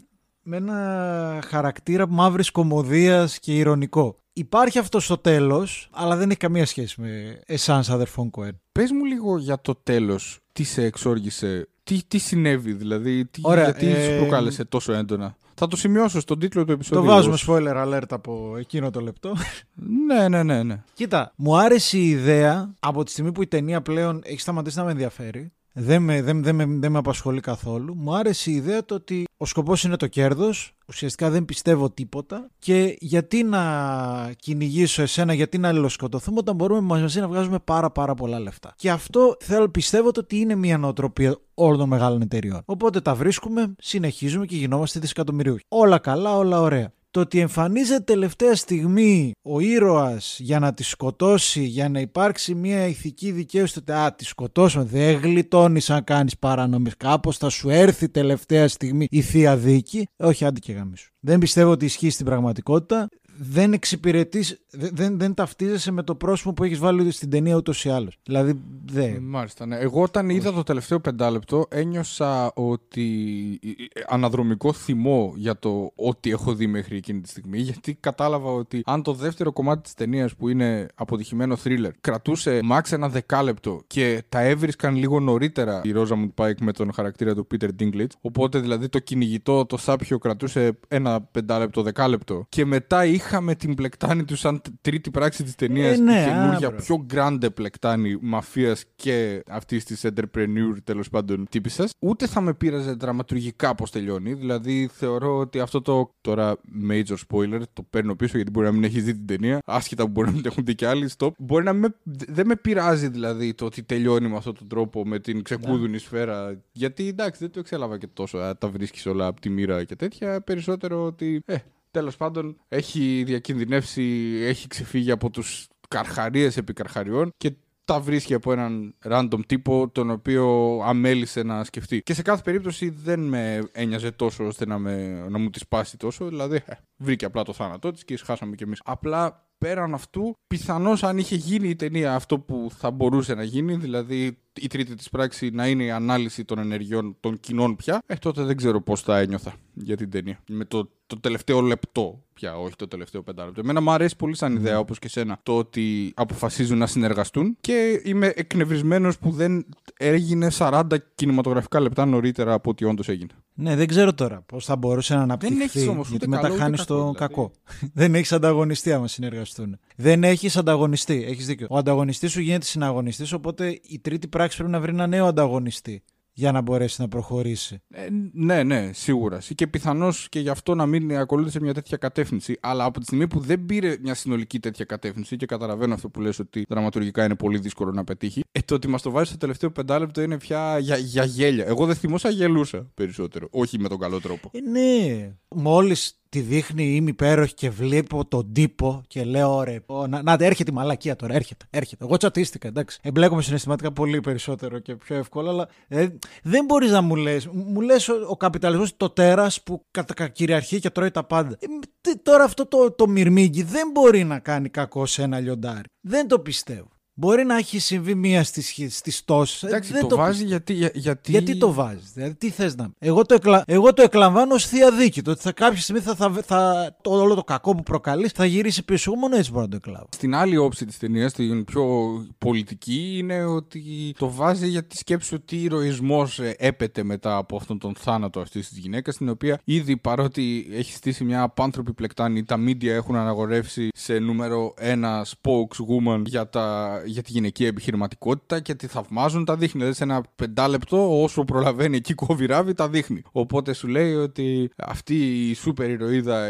με ένα χαρακτήρα μαύρης κομμωδίας και ηρωνικό. Υπάρχει αυτό στο τέλος, αλλά δεν έχει καμία σχέση με εσάς αδερφών Κοέν. Πες μου λίγο για το τέλος. Τι σε εξόργησε, τι, τι συνέβη δηλαδή, τι, Ωραία, γιατί ε, σου προκάλεσε τόσο έντονα; Θα το σημειώσω στον τίτλο του Το επεισόδιου. βάζουμε spoiler alert από εκείνο το λεπτό. Ναι, ναι, ναι, ναι. Κοίτα, μου άρεσε η ιδέα από τη στιγμή που η ταινία πλέον έχει σταματήσει να με ενδιαφέρει. Δεν με, δεν, δεν, με, δεν με απασχολεί καθόλου. Μου άρεσε η ιδέα το ότι ο σκοπός είναι το κέρδος. Ουσιαστικά δεν πιστεύω τίποτα. Και γιατί να κυνηγήσω εσένα, γιατί να αλληλοσκοτωθούμε όταν μπορούμε μαζί να βγάζουμε πάρα πάρα πολλά λεφτά. Και αυτό θέλω, πιστεύω το ότι είναι μια νοοτροπία όλων των μεγάλων εταιριών. Οπότε τα βρίσκουμε, συνεχίζουμε και γινόμαστε δισεκατομμυρίουχοι. Όλα καλά, όλα ωραία. Το ότι εμφανίζεται τελευταία στιγμή ο ήρωας για να τη σκοτώσει, για να υπάρξει μια ηθική δικαίωση, τότε α, τη σκοτώσουμε, δεν γλιτώνεις αν κάνεις παρανομίες, κάπως θα σου έρθει τελευταία στιγμή η θεία δίκη. Όχι, άντε και γαμίσου. Δεν πιστεύω ότι ισχύει στην πραγματικότητα. Δεν εξυπηρετείς, δεν, δεν ταυτίζεσαι με το πρόσωπο που έχεις βάλει στην ταινία ούτως ή άλλως. Δηλαδή, δεν. Μάλιστα, ναι. Εγώ όταν είδα το τελευταίο πεντάλεπτο ένιωσα ότι αναδρομικό θυμό για το ό,τι έχω δει μέχρι εκείνη τη στιγμή. Γιατί κατάλαβα ότι αν το δεύτερο κομμάτι της ταινίας που είναι αποτυχημένο thriller κρατούσε max ένα δεκάλεπτο και τα έβρισκαν λίγο νωρίτερα η Ρόζα Πάικ με τον χαρακτήρα του Peter Dinklage. Οπότε δηλαδή το κυνηγητό, το σάπιο κρατούσε ένα πεντάλεπτο, δεκάλεπτο. Και μετά είχαμε την πλεκτάνη του σαν τρίτη πράξη της ταινίας. Ε, ναι, καινούργια, πιο grande πλεκτάνη μαφίας και αυτής της entrepreneur τέλος πάντων τύπησα. Ούτε θα με πείραζε δραματουργικά πώς τελειώνει. Δηλαδή θεωρώ ότι αυτό το τώρα major spoiler το παίρνω πίσω γιατί μπορεί να μην έχεις δει την ταινία. Άσχετα που μπορεί να μην έχουν δει κι άλλοι. Stop. Μπορεί να με, δεν με πειράζει δηλαδή το ότι τελειώνει με αυτόν τον τρόπο με την ξεκούδουνη ναι. σφαίρα. Γιατί εντάξει δεν το εξέλαβα και τόσο. τα βρίσκεις όλα από τη μοίρα και τέτοια. Περισσότερο ότι. Ε, Τέλος πάντων, έχει διακινδυνεύσει, έχει ξεφύγει από τους καρχαρίες επί καρχαριών και τα βρίσκει από έναν random τύπο τον οποίο αμέλησε να σκεφτεί. Και σε κάθε περίπτωση δεν με ένοιαζε τόσο ώστε να, με, να μου τη σπάσει τόσο. Δηλαδή, ε, βρήκε απλά το θάνατό της και σχάσαμε κι εμείς. Απλά πέραν αυτού, πιθανώς αν είχε γίνει η ταινία αυτό που θα μπορούσε να γίνει, δηλαδή η τρίτη της πράξη να είναι η ανάλυση των ενεργειών των κοινών πια, ε, τότε δεν ξέρω πώς θα ένιωθα για την ταινία. Με το, το τελευταίο λεπτό πια, όχι το τελευταίο πεντάλεπτο. Εμένα μου αρέσει πολύ σαν ιδέα, όπως και σένα, το ότι αποφασίζουν να συνεργαστούν και είμαι εκνευρισμένος που δεν έγινε 40 κινηματογραφικά λεπτά νωρίτερα από ό,τι όντως έγινε. Ναι, δεν ξέρω τώρα πώς θα μπορούσε να αναπτυχθεί. Δεν έχεις όμως Γιατί μετά χάνεις το δηλαδή. κακό. δεν έχεις ανταγωνιστή άμα συνεργαστούν. Δεν έχεις ανταγωνιστή. Έχεις δίκιο. Ο ανταγωνιστής σου γίνεται συναγωνιστής, οπότε η τρίτη πράξη πρέπει να βρει ένα νέο ανταγωνιστή για να μπορέσει να προχωρήσει. Ε, ναι, ναι, σίγουρα. Και πιθανώς και γι' αυτό να μην ακολούθησε μια τέτοια κατεύθυνση. Αλλά από τη στιγμή που δεν πήρε μια συνολική τέτοια κατεύθυνση, και καταλαβαίνω αυτό που λες ότι δραματουργικά είναι πολύ δύσκολο να πετύχει, ε, το ότι μας το βάζει στο τελευταίο πεντάλεπτο είναι πια για, για γέλια. Εγώ δεν θυμόσα γελούσα περισσότερο. Όχι με τον καλό τρόπο. Ε, ναι. Μόλις τη δείχνει είμαι υπέροχη και βλέπω τον τύπο και λέω ωραία. Να, να έρχεται η μαλακία τώρα, έρχεται, έρχεται. Εγώ τσατίστηκα, εντάξει. Εμπλέκομαι συναισθηματικά πολύ περισσότερο και πιο εύκολα, αλλά ε, δεν μπορείς να μου λες. Μου λες ο, ο καπιταλισμός το τέρας που κατα, κυριαρχεί και τρώει τα πάντα. Ε, τώρα αυτό το, το μυρμήγκι δεν μπορεί να κάνει κακό σε ένα λιοντάρι. Δεν το πιστεύω. Μπορεί να έχει συμβεί μία στις στις τόσες. Εντάξει, το, το βάζει γιατί, για, γιατί. Γιατί το βάζει. Δηλαδή, τι θες να. Εγώ το, εκλα... Εγώ το εκλαμβάνω ως θεία δίκη. Το ότι θα κάποια στιγμή θα, θα, θα, το, όλο το κακό που προκαλείς θα γυρίσει πίσω. Μόνο έτσι μπορώ να το εκλάβω. Στην άλλη όψη της ταινίας, στην πιο πολιτική, είναι ότι το βάζει γιατί σκέψεις ότι ηρωισμός ε, έπεται μετά από αυτόν τον θάνατο αυτής της γυναίκας, την οποία ήδη παρότι έχει στήσει μια απάνθρωπη πλεκτάνη, τα μίντια έχουν αναγορεύσει σε νούμερο ένα spokeswoman για τα για τη γυναική επιχειρηματικότητα και τη θαυμάζουν, τα δείχνει. Δηλαδή σε ένα πεντάλεπτο, όσο προλαβαίνει εκεί κόβει ράβει, τα δείχνει. Οπότε σου λέει ότι αυτή η σούπερ ηρωίδα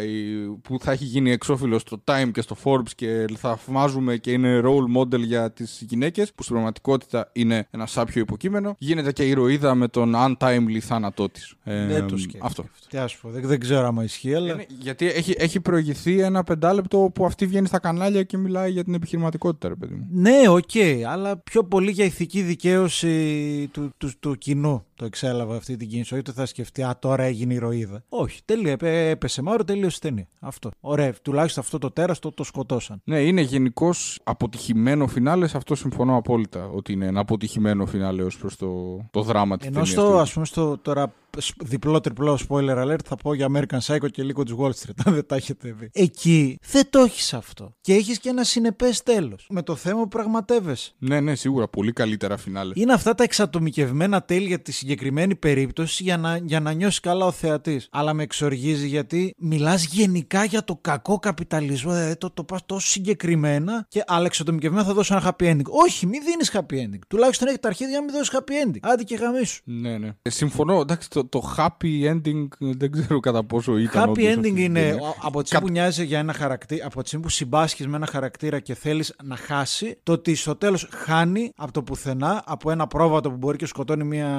που θα έχει γίνει εξώφυλλο στο Time και στο Forbes και θαυμάζουμε και είναι role model για τις γυναίκες, που στην πραγματικότητα είναι ένα σάπιο υποκείμενο, γίνεται και ηρωίδα με τον untimely θάνατό της. Ε, δεν το Αυτό. Τι να πω, δεν, δεν ξέρω αν ισχύει, αλλά. Είναι, γιατί έχει, έχει προηγηθεί ένα πεντάλεπτο που αυτή βγαίνει στα κανάλια και μιλάει για την επιχειρηματικότητα, ρε παιδί μου. Ναι, ναι, ok, okay, αλλά πιο πολύ για ηθική δικαίωση του, του, του κοινού το εξέλαβα αυτή την κίνηση. Όχι ότι θα σκεφτεί, Α, τώρα έγινε ηρωίδα. Όχι, τέλεια. Έπεσε μαύρο, τελείωσε ταινία. Αυτό. Ωραία, τουλάχιστον αυτό το τέρας το, το σκοτώσαν. Ναι, είναι γενικώς αποτυχημένο φινάλε. Σε αυτό συμφωνώ απόλυτα. Ότι είναι ένα αποτυχημένο φινάλε ως προς το, το δράμα της ταινίας. Ενώ στο, ας πούμε, στο τώρα διπλό τριπλό spoiler alert θα πω για American Psycho και λίγο της Wall Street, αν δεν τα έχετε δει. Εκεί δεν το έχεις αυτό. Και έχεις και ένα συνεπές τέλος. Με το θέμα που πραγματεύεσαι. Ναι, ναι, σίγουρα. Πολύ καλύτερα φινάλε. Είναι αυτά τα εξατομικευμένα τέλη για τη συγκεκριμένη περίπτωση για να, για να νιώσεις καλά ο θεατής. Αλλά με εξοργίζει γιατί μιλάς γενικά για το κακό καπιταλισμό. Δηλαδή το, το πας τόσο συγκεκριμένα και αλλά εξατομικευμένα θα δώσω ένα happy ending. Όχι, μην δίνεις happy ending. Τουλάχιστον έχει τα αρχίδια να μην δώσεις happy ending. Άντε και γαμίσου. Ναι, ναι. Ε, συμφωνώ. Εντάξει, το, το happy ending δεν ξέρω κατά πόσο ήταν. Happy ending είναι από τη στιγμή που νοιάζει για ένα χαρακτήρα, από τη στιγμή που συμπάσχεις με ένα χαρακτήρα και θέλεις να χάσει, το ότι στο τέλος χάνει από το πουθενά, από ένα πρόβατο που μπορεί και σκοτώνει μια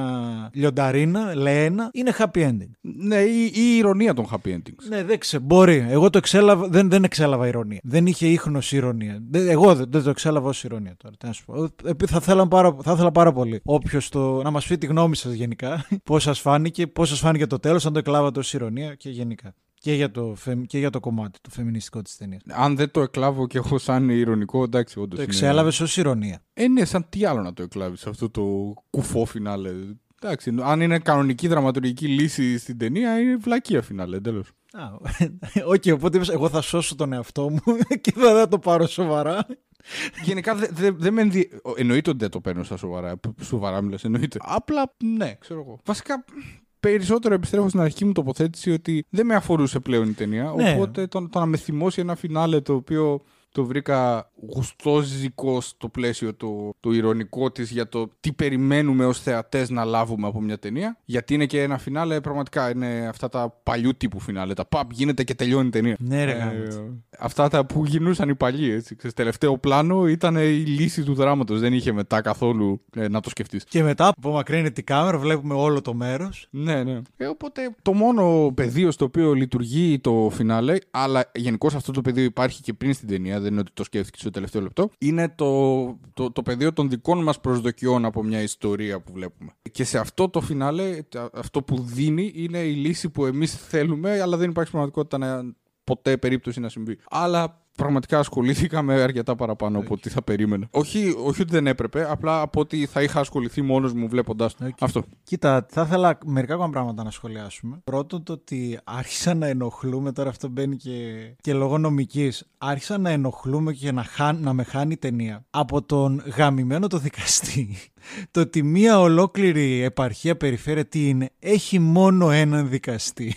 λιονταρίνα, λένα, είναι happy ending. Ναι, η, η ηρωνία των happy endings. Ναι, δεν ξέρω. Μπορεί. Εγώ το εξέλαβα, δεν, δεν εξέλαβα ηρωνία. Δεν είχε ίχνος ηρωνία. Εγώ δεν, δεν το εξέλαβα ως ηρωνία τώρα. Τι να σου πω. Θα, ήθελα πάρα, θα ήθελα πάρα πολύ όποιος το. να μας πει τη γνώμη σας γενικά, πώς σας φάνηκε, πώς σας φάνηκε το τέλος, αν το εκλάβατε ως ειρωνεία και γενικά. Και για το, φεμ- και για το κομμάτι, το φεμινιστικό της ταινίας. Αν δεν το εκλάβω και εγώ σαν ειρωνικό, εντάξει, όντως. Το εξέλαβες ως ειρωνεία. Ε, ναι, σαν τι άλλο να το εκλάβεις αυτό το κουφό φινάλε. Εντάξει, αν είναι κανονική δραματουργική λύση στην ταινία, είναι βλακεία φινάλε, τέλος. Α, Οκ, οπότε είπες, εγώ θα σώσω τον εαυτό μου και δεν θα το πάρω σοβαρά. Γενικά δεν δε, δε με ενδυ... Εννοείται ότι δεν το παίρνω στα σοβαρά. Π- Σοβαρά μιλάς, εννοείται. Απλά ναι, ξέρω εγώ. Βασικά περισσότερο επιστρέφω στην αρχική μου τοποθέτηση ότι δεν με αφορούσε πλέον η ταινία. Ναι. Οπότε το, το να με θυμώσει ένα φινάλε το οποίο το βρήκα γουστόζικο στο πλαίσιο το, το ηρωνικό της για το τι περιμένουμε ως θεατές να λάβουμε από μια ταινία. Γιατί είναι και ένα φινάλε, πραγματικά είναι αυτά τα παλιού τύπου φινάλε. Τα παπ γίνεται και τελειώνει η ταινία. Ναι, ρε, Ε, γάμος. αυτά τα που γινούσαν οι παλιοί. Έτσι. Ξέρεις, τελευταίο πλάνο ήταν η λύση του δράματος. Δεν είχε μετά καθόλου ε, να το σκεφτείς. Και μετά απομακρύνεται την κάμερα, βλέπουμε όλο το μέρος. Ναι, ναι. Ε, οπότε το μόνο πεδίο στο οποίο λειτουργεί το φινάλε, αλλά γενικώς αυτό το πεδίο υπάρχει και πριν στην ταινία, δεν είναι ότι το σκέφτηκε στο τελευταίο λεπτό, είναι το, το, το πεδίο των δικών μας προσδοκιών από μια ιστορία που βλέπουμε. Και σε αυτό το φινάλε, τα- αυτό που δίνει είναι η λύση που εμείς θέλουμε, αλλά δεν υπάρχει πραγματικότητα να, ποτέ περίπτωση να συμβεί. Αλλά πραγματικά ασχολήθηκα με αρκετά παραπάνω από ό,τι θα περίμενα. Όχι, όχι ότι δεν έπρεπε, απλά από ότι θα είχα ασχοληθεί μόνος μου βλέποντα Οκ. αυτό. Κοίτα, θα ήθελα μερικά ακόμα πράγματα να σχολιάσουμε. Πρώτον, το ότι άρχισα να ενοχλούμαι, τώρα αυτό μπαίνει και, και λόγω νομικής. Άρχισα να ενοχλούμαι και να, χάν, να με χάνει η ταινία από τον γαμημένο το δικαστή. το ότι μία ολόκληρη επαρχία περιφέρεια τι είναι, έχει μόνο έναν δικαστή.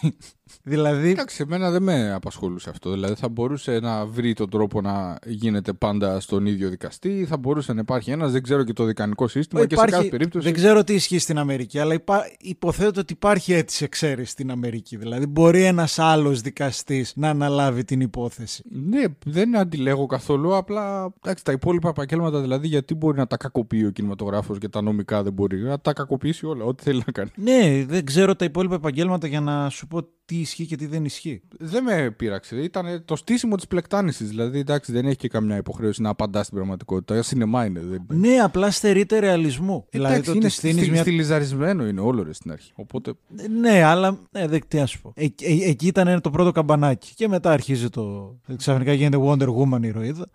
Δηλαδή, Εντάξει, εμένα δεν με απασχολούσε αυτό. Δηλαδή θα μπορούσε να βρει τον τρόπο να γίνεται πάντα στον ίδιο δικαστή, θα μπορούσε να υπάρχει ένας, δεν ξέρω και το δικανικό σύστημα και σε κάθε περίπτωση. δεν ξέρω τι ισχύει στην Αμερική, αλλά υπά, υποθέτω ότι υπάρχει έτσι εξαίρεση στην Αμερική. Δηλαδή, μπορεί ένας άλλος δικαστής να αναλάβει την υπόθεση. Ναι, δεν αντιλέγω καθόλου. Απλά εντάξει, τα υπόλοιπα επαγγέλματα δηλαδή γιατί μπορεί να τα κακοποιεί ο κινηματογράφος και τα νομικά δεν μπορεί. Να τα κακοποιήσει όλα, ό,τι θέλει να κάνει. Ναι, δεν ξέρω τα υπόλοιπα επαγγέλματα για να σου πω τι ισχύει και τι δεν ισχύει. Δεν με πείραξε. Ήταν το στήσιμο της πλεκτάνησης. Δηλαδή εντάξει, δεν έχει και καμιά υποχρέωση να απαντά στην πραγματικότητα. Σινεμά είναι. Δεν... Ναι, απλά στερείται ρεαλισμού. δηλαδή, Εντάξει, το είναι ότι στείνεις στι- μια... στυλιζαρισμένο είναι όλο ρε στην αρχή. Οπότε Ναι, αλλά ναι, δεν, τι να σου πω. Ε, ε, εκεί ήταν το πρώτο καμπανάκι. Και μετά αρχίζει το. Ξαφνικά γίνεται Wonder Woman η ηρωίδα.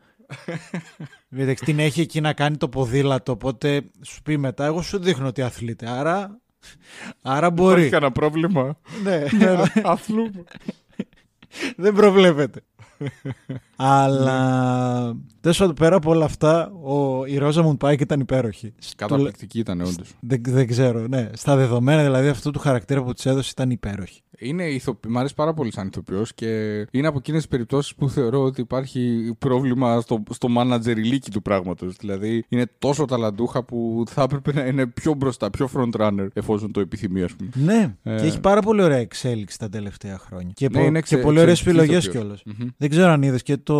Εντάξει, την έχει εκεί να κάνει το ποδήλατο. Οπότε σου πει μετά, εγώ σου δείχνω ότι αθλείται. Άρα, άρα μπορεί. Υπάρχει κανένα πρόβλημα; ναι, Αθλούμε. δεν προβλέπεται. Αλλά τέλος πάντων πέρα από όλα αυτά, ο, η Ρόζα Πάικ ήταν υπέροχη. Στο- Καταπληκτική ήταν όντως. Δεν, δεν ξέρω, ναι. Στα δεδομένα δηλαδή αυτού του χαρακτήρα που της έδωσε ήταν υπέροχη. Είναι ηθοπη... Μ' αρέσει πάρα πολύ σαν ηθοποιός και είναι από εκείνες τις περιπτώσεις που θεωρώ ότι υπάρχει πρόβλημα στο, στο manager του πράγματος. Δηλαδή είναι τόσο ταλαντούχα που θα έπρεπε να είναι πιο μπροστά, πιο front runner εφόσον το επιθυμεί, ας πούμε. Ναι, Ε. και έχει πάρα πολύ ωραία εξέλιξη τα τελευταία χρόνια. Και, Ναι, πο- είναι και εξε- πολύ ωραίε εξαιρετική επιλογέ ηθοποιός. κιόλας. Μμμ. Δεν ξέρω αν είδες και το.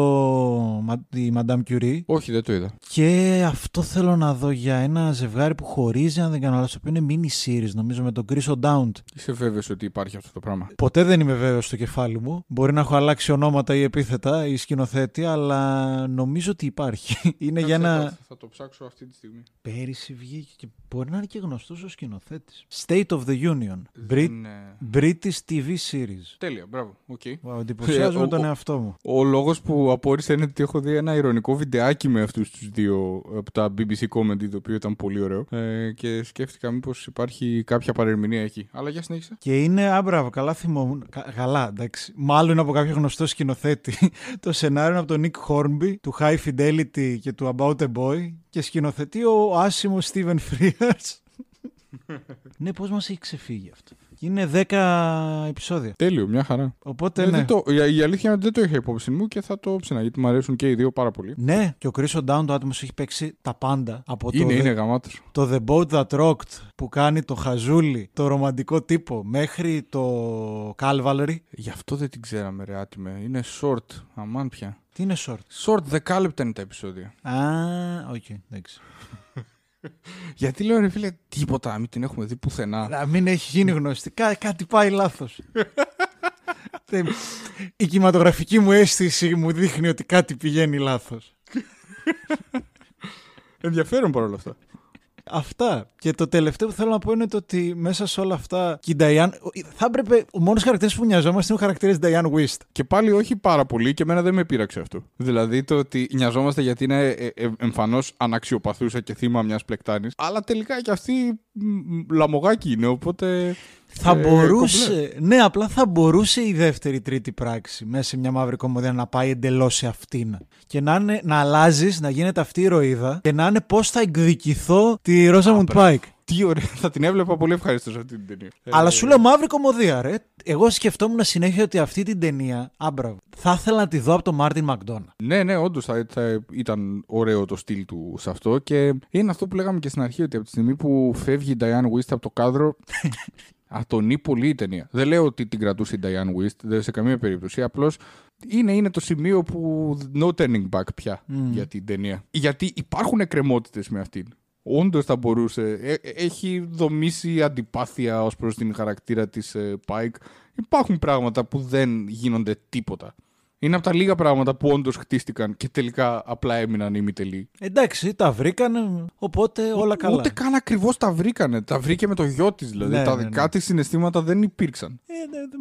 Μα- τη Madame Curie. Όχι, δεν το είδα. Και αυτό θέλω να δω για ένα ζευγάρι που χωρίζει, αν δεν κάνω λάθος, το οποίο είναι mini series, νομίζω, με τον Chris O'Dowd. Είσαι βέβαιος ότι υπάρχει αυτό το πράγμα; Ποτέ δεν είμαι βέβαιος στο κεφάλι μου. Μπορεί να έχω αλλάξει ονόματα ή επίθετα ή σκηνοθέτη, αλλά νομίζω ότι υπάρχει. είναι για Κάτσε, ένα. Θα, θα το ψάξω αυτή τη στιγμή. Πέρυσι βγήκε και μπορεί να είναι και γνωστός ο σκηνοθέτης. State of the Union. Brit- Ναι. British TV series. Τέλεια, μπράβο. Okay. Wow, εντυπωσιάζομαι Ε, ο- τον ο- εαυτό μου. Ο λόγος που απόρρισα είναι ότι έχω δει ένα ηρωνικό βιντεάκι με αυτούς τους δύο από τα BBC Comedy, το οποίο ήταν πολύ ωραίο. Ε, και σκέφτηκα μήπως υπάρχει κάποια παρερμηνία εκεί. Αλλά για συνέχισε. Και είναι, α, μπράβο, καλά θυμόμουν. Κα- καλά, εντάξει. Μάλλον είναι από κάποιο γνωστό σκηνοθέτη. το σενάριο είναι από τον Nick Hornby, του High Fidelity και του About a Boy. Και σκηνοθετεί ο άσημος Steven Frears. ναι, πώς μας έχει ξεφύγει αυτό; Και είναι 10 επεισόδια. Τέλειο, μια χαρά. Οπότε Ε, ναι. δεν το, η, η αλήθεια είναι ότι δεν το είχα υπόψη μου και θα το ψήνα γιατί μου αρέσουν και οι δύο πάρα πολύ. Ναι, και ο Chris O'Down το άτομος έχει παίξει τα πάντα. Από Είναι, το, είναι γαμάτος. το The Boat That Rocked που κάνει το χαζούλι, το ρομαντικό τύπο, μέχρι το Calvary. Γι' αυτό δεν την ξέραμε, ρε άτιμε. Είναι short. Αμάν πια. Τι είναι short; Short, δεκάλεπτα είναι τα επεισόδια. Α, οκ, εντάξει. Γιατί λέω, ρε φίλε, τίποτα, μην την έχουμε δει πουθενά. Να μην έχει γίνει γνωστή. Κά- κάτι πάει λάθος. Η κινηματογραφική μου αίσθηση μου δείχνει ότι κάτι πηγαίνει λάθος. Ενδιαφέρον παρόλα αυτά. Αυτά. Και το τελευταίο που θέλω να πω είναι το ότι μέσα σε όλα αυτά και η Diane. Θα έπρεπε. Ο μόνος χαρακτήρας που νοιαζόμαστε είναι ο χαρακτήρας Diane Wist. Και πάλι όχι πάρα πολύ και εμένα δεν με πείραξε αυτό. Δηλαδή το ότι νοιαζόμαστε γιατί είναι ε, ε, εμφανώς αναξιοπαθούσα και θύμα μιας πλεκτάνης. Αλλά τελικά και αυτή λαμογάκι είναι, οπότε. Θα ε, μπορούσε. Ναι, απλά θα μπορούσε η δεύτερη τρίτη πράξη μέσα σε μια μαύρη κομμωδία να πάει εντελώς σε αυτήν. Και να, είναι, να αλλάζεις, να γίνεται αυτή η ηρωίδα και να είναι πώς θα εκδικηθώ τη Rosamund Pike. Τι ωραία, θα την έβλεπα πολύ ευχάριστα αυτή την ταινία. Αλλά ε, σου λέω μαύρη κωμωδία, ρε. Εγώ σκεφτόμουν συνέχεια ότι αυτή την ταινία, α μπράβο, θα ήθελα να τη δω από τον Martin McDonagh. Ναι, ναι, όντως θα, θα, ήταν ωραίο το στυλ του σε αυτό. Και είναι αυτό που λέγαμε και στην αρχή, ότι από τη στιγμή που φεύγει η Diane Wiest από το κάδρο, ατονεί πολύ η ταινία. Δεν λέω ότι την κρατούσε η Diane Wiest, δεν σε καμία περίπτωση. Απλώς είναι, είναι το σημείο που no turning back πια για την ταινία. Γιατί υπάρχουν εκκρεμότητες με αυτήν. Όντως θα μπορούσε. Ε, έχει δομήσει αντιπάθεια ως προς την χαρακτήρα της ε, Pike. Υπάρχουν πράγματα που δεν γίνονται τίποτα. Είναι από τα λίγα πράγματα που όντως χτίστηκαν και τελικά απλά έμειναν ημιτελεί. Εντάξει, τα βρήκανε, οπότε όλα καλά. Ούτε καν ακριβώς τα βρήκανε. Τα βρήκε με το γιο της δηλαδή. Ναι, τα ναι, δικά ναι. της συναισθήματα δεν υπήρξαν. Ε,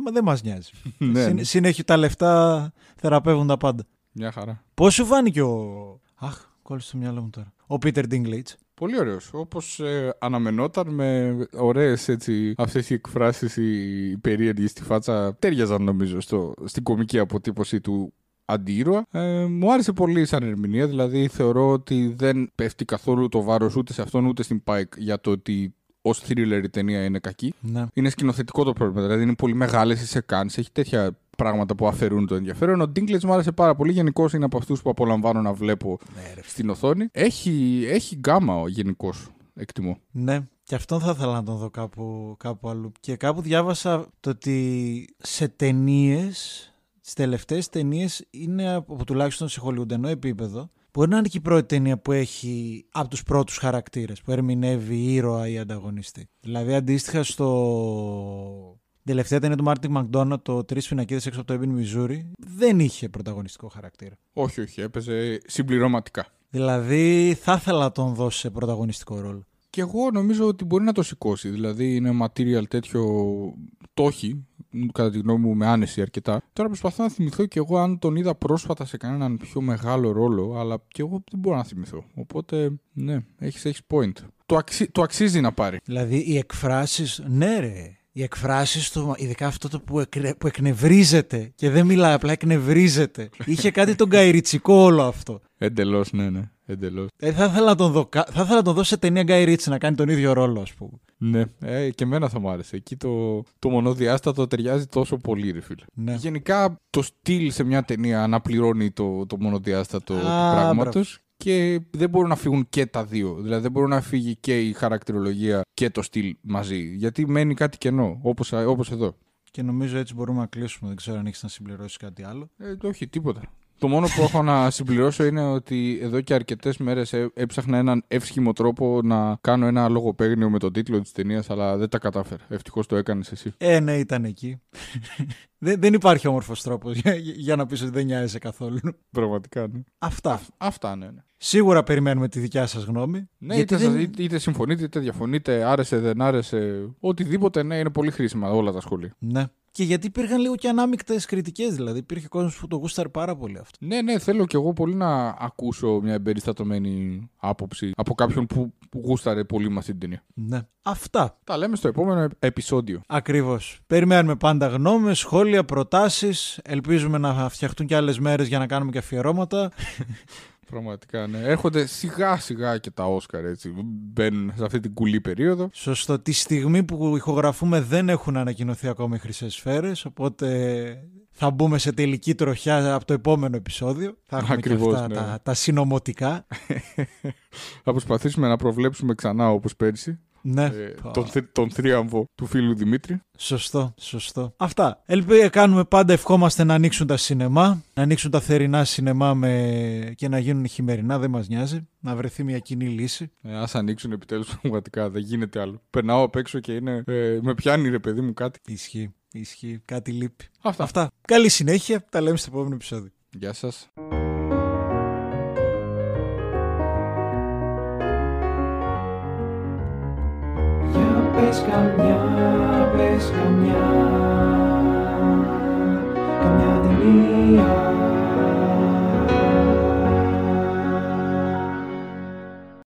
δεν δε μα νοιάζει. ναι, ναι. Συνέχεια τα λεφτά θεραπεύουν τα πάντα. Μια χαρά. Πώς σου φάνηκε ο. Αχ, κόλλησε στο μυαλό μου τώρα. Ο Πίτερ Ντίγκλιτ. Πολύ ωραίος. Όπως ε, αναμενόταν με ωραίες έτσι, αυτές οι εκφράσεις οι περίεργες στη φάτσα τέριαζαν νομίζω στο, στην κομική αποτύπωση του αντίρωα. Ε, μου άρεσε πολύ σαν ερμηνεία, δηλαδή θεωρώ ότι δεν πέφτει καθόλου το βάρος ούτε σε αυτόν ούτε στην Pike για το ότι ως thriller η ταινία είναι κακή. Ναι. Είναι σκηνοθετικό το πρόβλημα. Δηλαδή είναι πολύ μεγάλες οι σεκάνσει, έχει τέτοια πράγματα που αφαιρούν το ενδιαφέρον. Ο Ντίγκλετ μου άρεσε πάρα πολύ. Γενικώς είναι από αυτούς που απολαμβάνω να βλέπω ναι, στην οθόνη. Έχει, έχει γκάμα γενικώς. Εκτιμώ. Ναι, και αυτόν θα ήθελα να τον δω κάπου, κάπου αλλού. Και κάπου διάβασα το ότι σε ταινίες, στις τελευταίες ταινίες είναι από τουλάχιστον σε χολιουντενό επίπεδο. Μπορεί να είναι και η πρώτη ταινία που έχει από τους πρώτους χαρακτήρες, που ερμηνεύει ήρωα ή ανταγωνιστή. Δηλαδή αντίστοιχα στο τελευταία ταινία του Μάρτιν Μακδόνα, το Τρεις Φινακίδε έξω από το Έμπιν Μιζούρι, δεν είχε πρωταγωνιστικό χαρακτήρα. Όχι, όχι, έπαιζε συμπληρωματικά. Δηλαδή θα ήθελα να τον δώσει σε πρωταγωνιστικό ρόλο. Και εγώ νομίζω ότι μπορεί να το σηκώσει. Δηλαδή είναι material τέτοιο. Το έχει, κατά τη γνώμη μου, με άνεση αρκετά. Τώρα προσπαθώ να θυμηθώ και εγώ αν τον είδα πρόσφατα σε κανέναν πιο μεγάλο ρόλο, αλλά και εγώ δεν μπορώ να θυμηθώ. Οπότε, ναι, έχεις έχεις point. Το, αξι... το αξίζει να πάρει. Δηλαδή οι εκφράσεις, ναι, ρε οι εκφράσεις του, ειδικά αυτό το που, που εκνευρίζεται και δεν μιλάει, απλά εκνευρίζεται. Είχε κάτι τον καϊριτσικό όλο αυτό. Εντελώς, ναι, ναι. Εντελώς. Ε, θα ήθελα να τον δω, θα ήθελα να τον δω σε ταινία Γκάι Ρίτσι να κάνει τον ίδιο ρόλο, ας πούμε. Ναι, ε, και εμένα θα μου άρεσε. Εκεί το, το μονοδιάστατο ταιριάζει τόσο πολύ, ρε φίλε. Ναι. Γενικά το στυλ σε μια ταινία αναπληρώνει το, το μονοδιάστατο του πράγματος και δεν μπορούν να φύγουν και τα δύο. Δηλαδή δεν μπορούν να φύγει και η χαρακτηρολογία και το στυλ μαζί. Γιατί μένει κάτι κενό, όπως, όπως εδώ. Και νομίζω έτσι μπορούμε να κλείσουμε. Δεν ξέρω αν έχεις να συμπληρώσεις κάτι άλλο. Ε, όχι, τίποτα. Το μόνο που έχω να συμπληρώσω είναι ότι εδώ και αρκετές μέρες έψαχνα έναν εύσχυμο τρόπο να κάνω ένα λογοπαίγνιο με τον τίτλο της ταινίας, αλλά δεν τα κατάφερα. Ευτυχώς το έκανες εσύ. Ε, ναι, ήταν εκεί. δεν, δεν υπάρχει όμορφος τρόπος για, για, να πεις ότι δεν νοιάζεσαι καθόλου. Πραγματικά, ναι. Αυτά. αυτά, ναι, ναι. Σίγουρα περιμένουμε τη δικιά σας γνώμη. Ναι, είτε, δεν... είτε συμφωνείτε είτε διαφωνείτε, άρεσε, δεν άρεσε. Οτιδήποτε, ναι, είναι πολύ χρήσιμα όλα τα σχόλια. Ναι. Και γιατί υπήρχαν λίγο και ανάμεικτες κριτικές, δηλαδή. Υπήρχε κόσμος που το γούσταρε πάρα πολύ αυτό. Ναι, ναι, θέλω κι εγώ πολύ να ακούσω μια εμπεριστατωμένη άποψη από κάποιον που, που γούσταρε πολύ με αυτή την ταινία. Ναι. Αυτά. Τα λέμε στο επόμενο επεισόδιο. Ακριβώς. Περιμένουμε πάντα γνώμες, σχόλια, προτάσεις. Ελπίζουμε να φτιαχτούν και άλλες μέρες για να κάνουμε και αφιερώματα. Πραγματικά, ναι. Έρχονται σιγά σιγά και τα Όσκαρ έτσι. Μπαίνουν σε αυτή την κουλή περίοδο. Σωστό. Τη στιγμή που ηχογραφούμε δεν έχουν ανακοινωθεί ακόμα οι χρυσές σφαίρες. Οπότε θα μπούμε σε τελική τροχιά από το επόμενο επεισόδιο. Θα έχουμε Ακριβώς, και αυτά ναι. τα, τα συνωμοτικά. θα προσπαθήσουμε να προβλέψουμε ξανά όπως πέρσι. Ναι. Ε, τον, τον θρίαμβο του φίλου Δημήτρη. Σωστό, σωστό. Αυτά. Ελπίζω κάνουμε πάντα, ευχόμαστε να ανοίξουν τα σινεμά, να ανοίξουν τα θερινά σινεμά με... και να γίνουν χειμερινά, δεν μας νοιάζει. Να βρεθεί μια κοινή λύση. Ε, Α ανοίξουν επιτέλους πραγματικά, δεν γίνεται άλλο. Περνάω απ' έξω και είναι. Ε, με πιάνει ρε παιδί μου κάτι. Ισχύει, ισχύει. Κάτι λείπει. Αυτά. Αυτά. Καλή συνέχεια. Τα λέμε στο επόμενο επεισόδιο. Γεια σας. Πες καμιά, πες καμιά καμιά ταινία